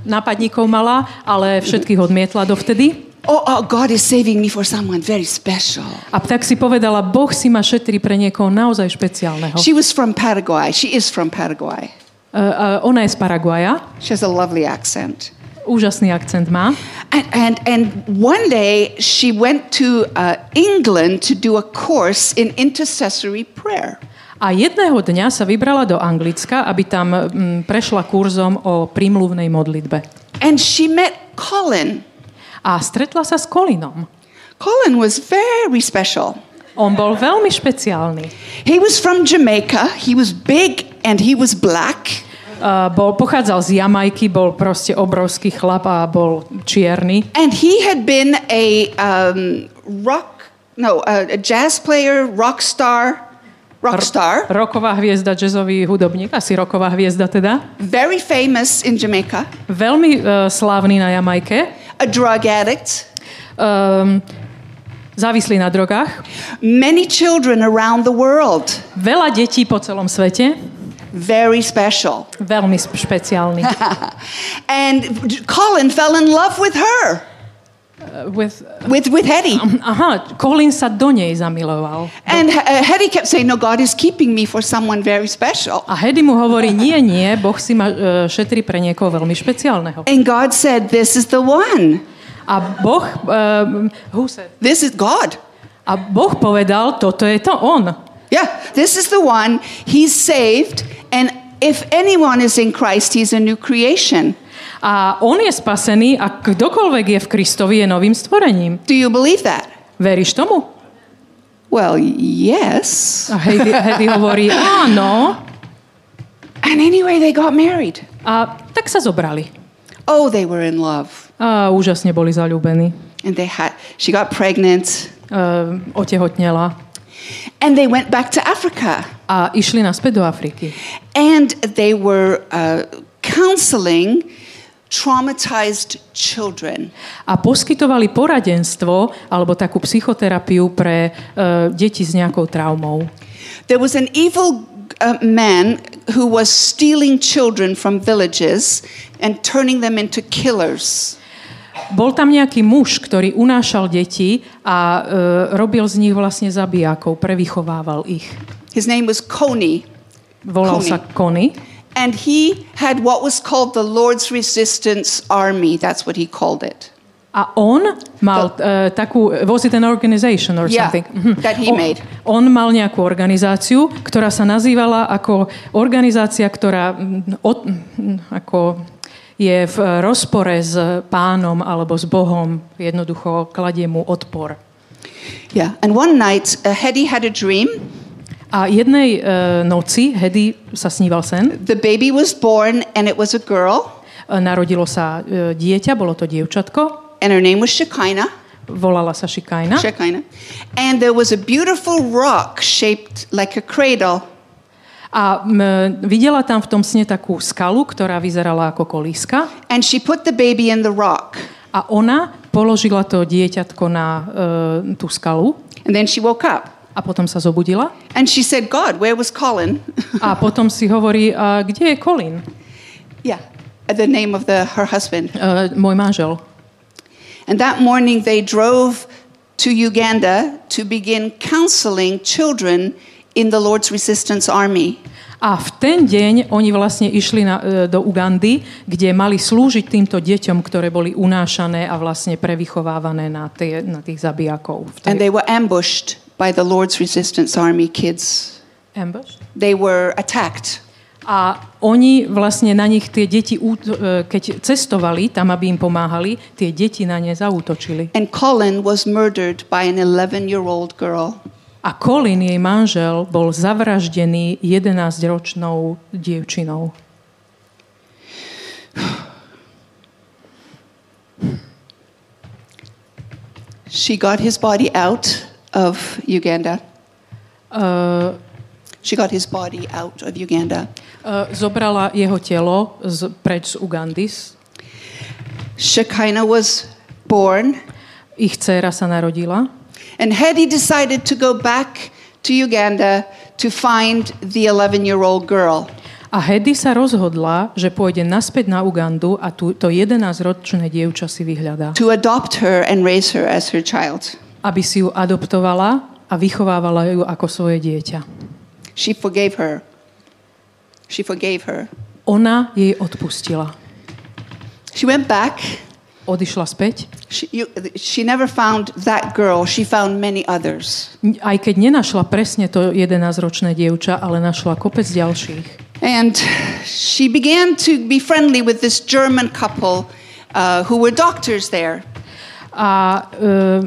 nápadníkov mala, ale všetkých odmietla dovtedy. Oh, oh, God is saving me for someone very special. A tak si povedala, Boh si ma šetrí pre niekoho naozaj špeciálneho. She was from Paraguay. She is from Paraguay. Uh, uh, ona je z Paraguaja, She has a lovely accent. úžasný akcent má. And, and, and one day she went to uh, England to do a course in intercessory prayer. A jedného dňa sa vybrala do Anglicka, aby tam mm, prešla kurzom o prímluvnej modlitbe. And she met Colin. A stretla sa s Colinom. Colin was very special. On bol veľmi špeciálny. He was from Jamaica. He was big and he was black. Uh, bol, pochádzal z Jamajky, bol proste obrovský chlap a bol čierny. And he had been a um, rock, no, a, a jazz player, rock star, rock star, Roková hviezda, jazzový hudobník, asi roková hviezda teda. very famous in Jamaica, Veľmi uh, slávny na Jamajke. a drug addict. Um, závislý na drogách. Many children around the world, Veľa detí po celom svete. very special. Veľmi špeciálny. *laughs* And Colin fell in love with her, with, with, with Hetty. aha, Colin sa do nej zamiloval. And uh, Hetty kept saying, No, God is keeping me for someone very special. A Hedy mu hovorí, nie, nie, Boh si ma uh, šetrí pre niekoho veľmi špeciálneho. And God said, This is the one. A Boh, uh, who said? This is God. A Boh povedal, toto je to on. Yeah, this is the one. He's saved. And if anyone is in Christ, he's a new creation. A on je spasený a kdokoľvek je v Kristovi, je novým stvorením. Do you believe that? Veríš tomu? Well, yes. A Hedy, Hedy hovorí, áno. And anyway, they got married. A tak sa zobrali. Oh, they were in love. A úžasne boli zalúbení. And they had, she got pregnant. Uh, otehotnela. And they went back to Africa. A išli naspäť do Afriky. And they were uh, counseling traumatized children. A poskytovali poradenstvo alebo takú psychoterapiu pre uh, deti s nejakou traumou. There was an evil uh, man who was stealing children from villages and turning them into killers. Bol tam nejaký muž, ktorý unášal deti a uh, robil z nich vlastne zabijákov, prevychovával ich. His name was Coney. Volal Coney. sa Kony. And he had what was called the Lord's Resistance Army. That's what he called it. A on mal uh, takú, was it an organization or Yeah, something? Mhm. that he on, made. On mal nejakú organizáciu, ktorá sa nazývala ako organizácia, ktorá mm, od, mm, ako je v rozpore s pánom alebo s Bohom, jednoducho kladie mu odpor. Yeah. And one night, uh, Hedy had a dream. A jednej uh, noci Hedy sa sníval sen, The baby was born, and it was a girl, E, narodilo sa uh, dieťa, bolo to dievčatko, and her name was Shekinah. volala sa Šikajna. Shekinah. And there was a beautiful rock shaped like a cradle. A m, videla tam v tom sne takú skalu, ktorá vyzerala ako kolíska. And she put the baby in the rock. A ona položila to dieťatko na uh, tú skalu And then she woke up. A potom sa zobudila. And she said, God, where was Colin? *laughs* A potom si hovorí, a kde je Colin? yeah, the name of the, her husband. Uh, môj manžel. And that morning they drove to Uganda to begin counseling children in the Lord's Resistance Army. A v ten deň oni vlastne išli na, e, do Ugandy, kde mali slúžiť týmto deťom, ktoré boli unášané a vlastne prevychovávané na, tie, na tých zabijakov. And they were ambushed by the Lord's Resistance Army kids. Ambush? They were attacked. A oni vlastne na nich tie deti, e, keď cestovali tam, aby im pomáhali, tie deti na ne zaútočili. And Colin was murdered by an 11 year old girl. A Colin, jej manžel, bol zavraždený 11-ročnou dievčinou. She got his body out of Uganda. Uh, She got his body out of Uganda. uh, zobrala jeho telo z, preč z Ugandis. Shekinah was born, Ich dcéra sa narodila. and Hedy decided to go back to Uganda to find the 11 year old girl. A Hedy sa rozhodla, že pôjde naspäť na Ugandu a tu, to 11-ročné dievča si vyhľadá. to adopt her and raise her as her child. Aby si ju adoptovala a vychovávala ju ako svoje dieťa. She forgave her. She forgave her. Ona jej odpustila. She went back. Odišla späť. She, you, she never found that girl. She found many others. Aj keď nenašla presne to 11-ročné dievča, ale našla kopec ďalších. And she began to be friendly with this German couple uh, who were doctors there. A e,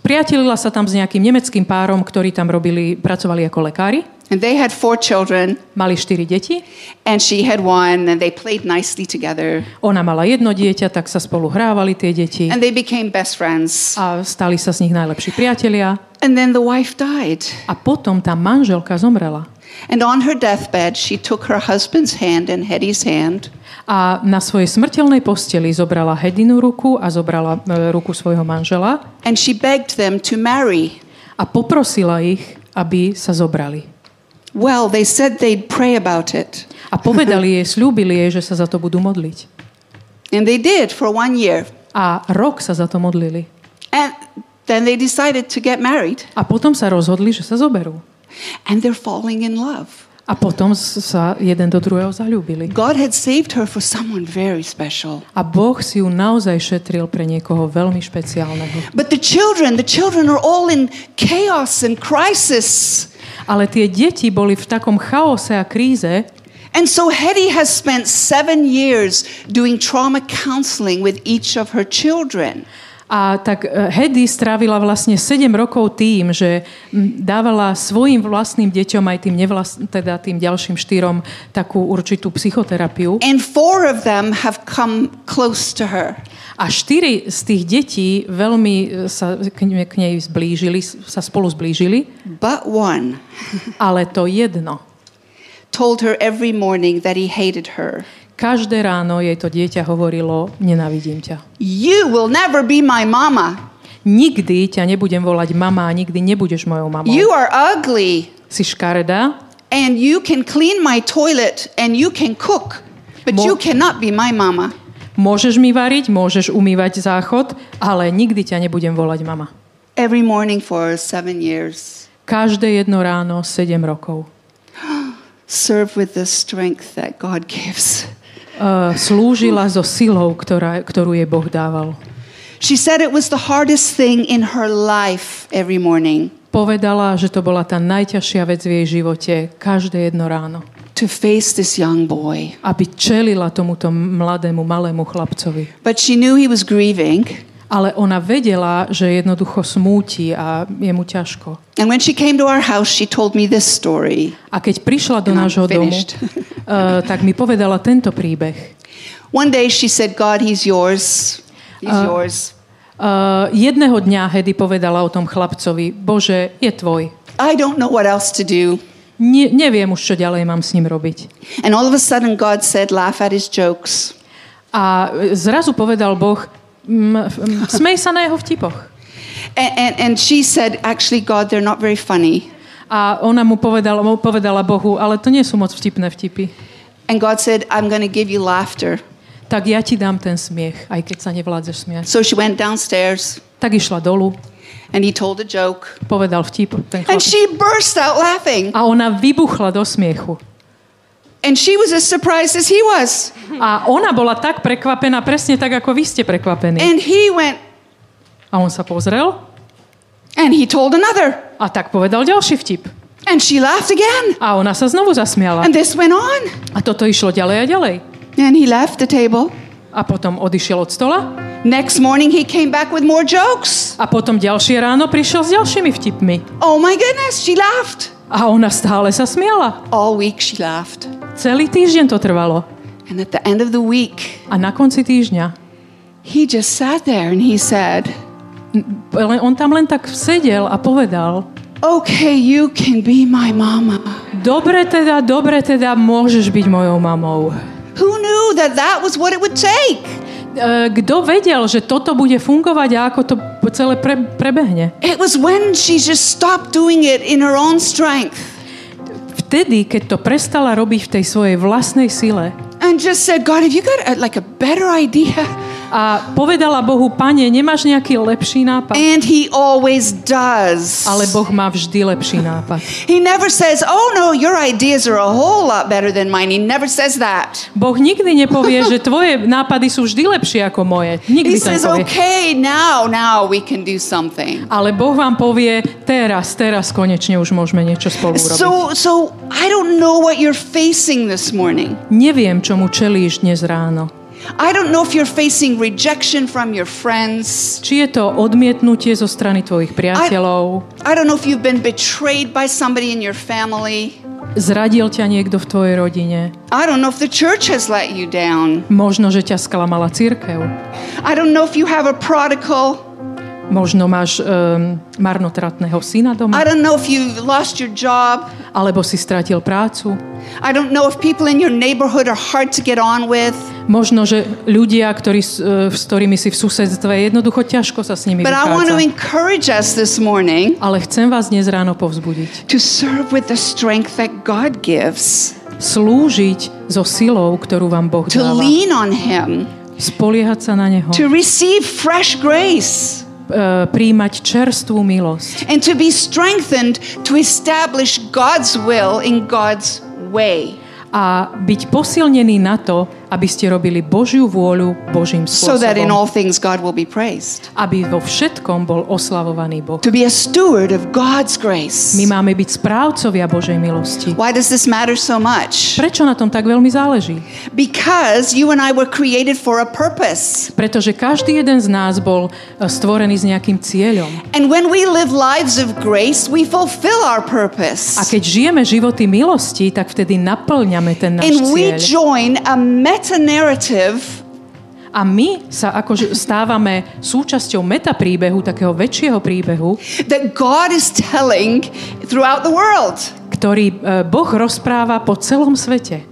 priatelila sa tam s nejakým nemeckým párom, ktorí tam robili, pracovali ako lekári. And they had four children, Mali štyri deti. and she had one, and they played nicely together. Ona mala jedno dieťa, tak sa spolu hrávali tie deti. And they became best friends. A stali sa z nich najlepší priatelia. And then the wife died. A potom tá manželka zomrela. And on her deathbed, she took her husband's hand and Hetty's hand, A na svojej smrteľnej posteli zobrala Hedinu ruku a zobrala e, ruku svojho manžela and she begged them to marry. a poprosila ich, aby sa zobrali. Well, they said they'd pray about it. A povedali jej, slúbili jej, že sa za to budú modliť. And they did for one year. A rok sa za to modlili. And then they decided to get married. A potom sa rozhodli, že sa zoberú. And they're falling in love. A potom sa jeden do druhého zalúbili. God had saved her for someone very special. A Boh si ju naozaj šetril pre niekoho veľmi špeciálneho. But the children, the children are all in chaos and crisis. Ale tie deti boli v takom chaose a kríze, And so Hetty has spent seven years doing trauma counseling with each of her children. A tak e, Hedy strávila vlastne 7 rokov tým, že dávala svojim vlastným deťom aj tým, nevlast, teda tým ďalším štyrom takú určitú psychoterapiu. And four of them have come close to her. A štyri z tých detí veľmi e, sa k ne- k nej zblížili, sa spolu zblížili, But one ale to jedno. told her every morning that he hated her. Každé ráno jej to dieťa hovorilo, nenávidím ťa. You will never be my mama. Nikdy ťa nebudem volať mama a nikdy nebudeš mojou mamou. You are ugly. Si škaredá And you can clean my toilet and you can cook. But Mo- you cannot be my mama. Môžeš mi variť, môžeš umývať záchod, ale nikdy ťa nebudem volať mama. Every morning for seven years. Každé jedno ráno 7 rokov. *gasps* Serve with the strength that God gives. Uh, slúžila so silou, ktorá, ktorú jej Boh dával. She said it was the hardest thing in her life every morning Povedala, že to bola tá najťažšia vec v jej živote každé jedno ráno. to face this young boy. Aby čelila tomuto mladému, malému chlapcovi. But she knew he was grieving. Ale ona vedela, že jednoducho smúti a je mu ťažko. And when she came to our house, she told me this story. A keď prišla do nášho domu, uh, *laughs* tak mi povedala tento príbeh. One day she said, God, he's yours. He's Uh, yours. Uh, jedného dňa Hedy povedala o tom chlapcovi, Bože, je tvoj. I don't know what else to do. Ne, neviem už, čo ďalej mám s ním robiť. And all of a sudden, God said, laugh at his jokes. A zrazu povedal Boh, smej sa na jeho vtipoch. And, and, and she said, actually, God, they're not very funny. A ona mu povedala, mu povedala Bohu, ale to nie sú moc vtipné vtipy. And God said, I'm going to give you laughter. Tak ja ti dám ten smiech, aj keď sa nevládzeš smiať. So she went downstairs Tak išla dolu, and he told a joke. povedal vtip. Ten And chlap. she burst out laughing. A ona vybuchla do smiechu. And she was as surprised as he was. A ona bola tak prekvapená, presne tak, ako vy ste prekvapení. And he went, A on sa pozrel and he told another. a tak povedal ďalší vtip. And she laughed again. A ona sa znovu zasmiala. And this went on. A toto išlo ďalej a ďalej. And he left the table. A potom odišiel od stola. Next morning, he came back with more jokes. A potom ďalšie ráno prišiel s ďalšími vtipmi. Oh my goodness, she laughed. A ona stále sa smiala. All week, she laughed. Celý týždeň to trvalo. And at the end of the week, A na konci týždňa he just sat there and he said, on tam len tak sedel a povedal, Okay, you can be my mama. dobre teda, dobre teda, môžeš byť mojou mamou. Who knew that that was what it would take? E, Kto vedel, že toto bude fungovať a ako to celé pre, prebehne? It was when she just stopped doing it in her own strength Vtedy, keď to prestala robiť v tej svojej vlastnej sile and just said, God, have you got a, like a better idea? A povedala Bohu, pane, nemáš nejaký lepší nápad? And he always does. Ale Boh má vždy lepší nápad. He never says, Oh no, your ideas are a whole lot better than mine. He never says that. Boh nikdy nepovie, že tvoje nápady sú vždy lepšie ako moje. Nikdy He to says, nepovie. Okay, now, now we can do something. Ale Boh vám povie, teraz, teraz konečne už môžeme niečo spolu urobiť. So, so I don't know what you're facing this morning. Neviem, čomu čelíš dnes ráno. I don't know if you're facing rejection from your friends. Či je to odmietnutie zo strany tvojich priateľov, I don't know if you've been betrayed by somebody in your family. zradil ťa niekto v tvojej rodine, I don't know if the church has let you down. možno, že ťa sklamala církev, I don't know if you have a prodigal. možno máš um, marnotratného syna I doma, don't know if you lost your job. alebo si stratil prácu. I don't know if people in your neighborhood are hard to get on with. Možno, že ľudia, ktorí, s e, ktorými si v susedstve, jednoducho ťažko sa s nimi But I want to encourage us this morning Ale chcem vás dnes ráno povzbudiť. to serve with the strength that God gives, Slúžiť so silou, ktorú vám Boh to dáva. lean on Him, Spoliehať sa na Neho. to receive fresh grace, e, príjmať čerstvú milosť. and to be strengthened to establish God's will in God's way. A byť posilnený na to, aby ste robili Božiu vôľu Božím So that in spôsobom. all things God will be praised. Aby vo všetkom bol oslavovaný Boh. To be a steward of God's grace. My máme byť správcovia Božej milosti. Why does this matter so much? Prečo na tom tak veľmi záleží? Because you and I were created for a purpose. Pretože každý jeden z nás bol e, stvorený s nejakým cieľom. And when we live lives of grace, we fulfill our purpose. A keď žijeme životy milosti, tak vtedy naplňame ten náš And we cieľ. join a meta narrative A my sa akože stávame súčasťou metapríbehu, takého väčšieho príbehu, that God is telling throughout the world. ktorý e, Boh rozpráva po celom svete.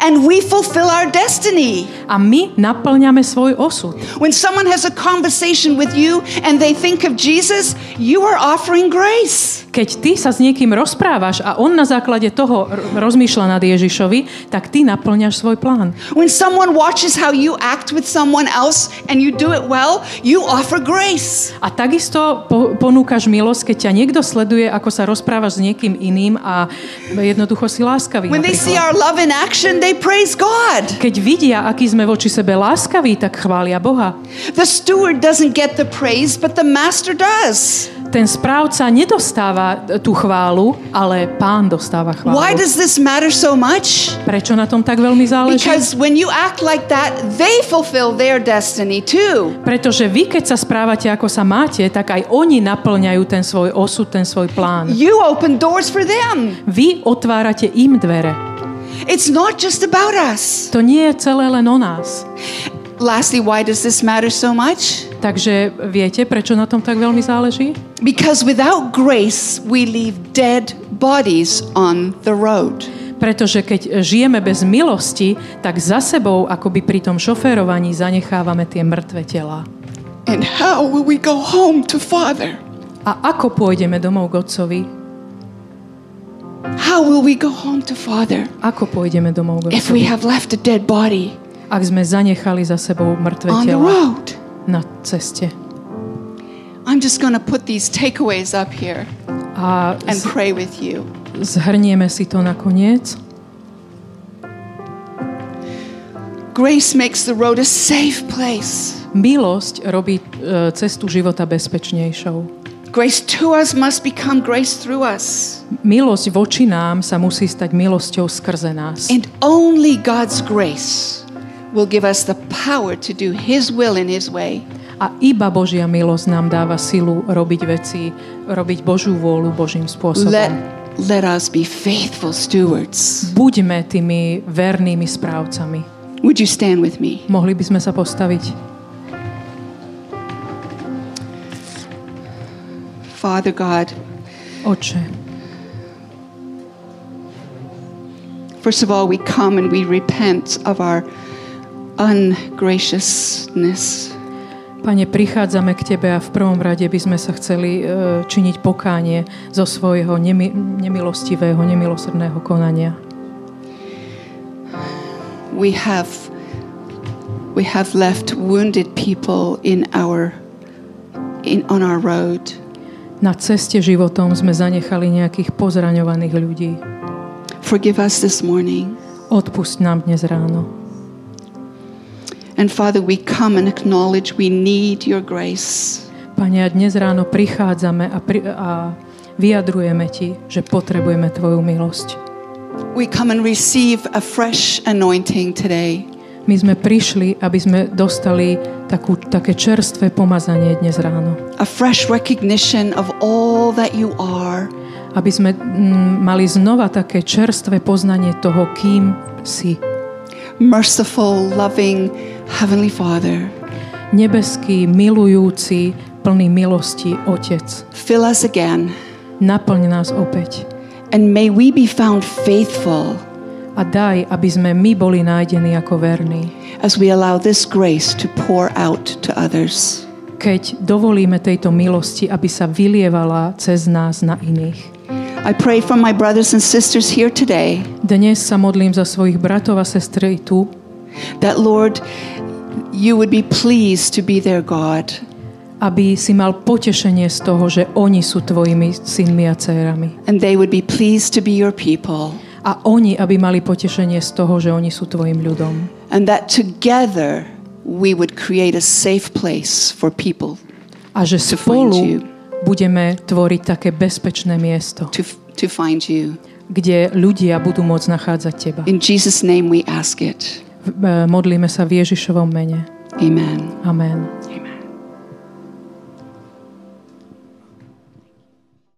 And we fulfill our destiny. A my naplňame svoj osud. When someone has a conversation with you and they think of Jesus, you are offering grace. Keď ty sa s niekým rozprávaš a on na základe toho rozmýšľa nad Ježišovi, tak ty naplňaš svoj plán. When someone watches how you act with someone else and you do it well, you offer grace. A takisto po- ponúkaš milosť, keď ťa niekto sleduje, ako sa rozprávaš s niekým iným a jednoducho si láskavý. When they see napríklad. our love in action, they praise God. Keď vidia, aký sme voči sebe láskaví, tak chvália Boha. The steward doesn't get the praise, but the master does. Ten správca nedostáva tú chválu, ale pán dostáva chválu. Why does this matter so much? Prečo na tom tak veľmi záleží? Because when you act like that, they fulfill their destiny too. Pretože vy, keď sa správate, ako sa máte, tak aj oni naplňajú ten svoj osud, ten svoj plán. You open doors for them. Vy otvárate im dvere. It's not just about us. To nie je celé len o nás. Lastly, why does this matter so much? Takže viete, prečo na tom tak veľmi záleží? Because without grace, we leave dead bodies on the road. Pretože keď žijeme bez milosti, tak za sebou, akoby pri tom šoférovaní, zanechávame tie mŕtve tela. And how will we go home to Father? A ako pôjdeme domov k Otcovi? How will we go home to Father Ako pôjdeme domov k if we Otcovi? have left a dead body Ak sme zanechali za sebou mŕtve on the tela road? na ceste. I'm just going to put these takeaways up here A and z- pray with you. zhrnieme si to nakoniec. Grace makes the road a safe place. Milosť robí e, cestu života bezpečnejšou. Grace to us must become grace through us. Milosť voči nám sa musí stať milosťou skrze nás. And only God's grace will give us the power to do His will in His way. A iba Božia milosť nám dáva silu robiť veci, robiť Božiu vôľu Božím spôsobom. Let, let us be faithful stewards. Buďme tými vernými správcami. Would you stand with me? Mohli by sme sa postaviť? Father God, Oče, first of all, we come and we repent of our ungraciousness. Pane, prichádzame k Tebe a v prvom rade by sme sa chceli e, činiť pokánie zo svojho nemi- nemilostivého, nemilosrdného konania. We have, we have left wounded people in our, in, on our road. Na ceste životom sme zanechali nejakých pozraňovaných ľudí. Forgive us this morning. Odpusť nám dnes ráno. And Father, we come and acknowledge we need your grace. Pane, a dnes ráno prichádzame a, pri, a vyjadrujeme Ti, že potrebujeme Tvoju milosť. We come and receive a fresh anointing today. My sme prišli, aby sme dostali takú, také čerstvé pomazanie dnes ráno. A fresh recognition of all that you are. Aby sme mm, mali znova také čerstvé poznanie toho, kým si. Merciful, loving Heavenly Father. Nebeský, milujúci, plný milosti Otec. Fill us again. Naplň nás opäť. And may we be found faithful A daj, aby sme my boli nájdení ako verní. as we allow this grace to pour out to others. Keď dovolíme tejto milosti, aby sa vylievala cez nás na iných. I pray for my brothers and sisters here today Dnes sa modlím za svojich bratov a sestry tu, that, Lord, you would be pleased to be their God. aby si mal potešenie z toho, že oni sú tvojimi synmi a dcérami. and they would be pleased to be your people, A oni, aby mali potešenie z toho, že oni sú tvojim ľudom. and that together we would create a safe place for people A že spolu budeme tvoriť také bezpečné miesto, to, to find you. kde ľudia budú môcť nachádzať teba. In Jesus' name we ask it. E, Modlíme sa v Ježišovom mene. Amen. Amen.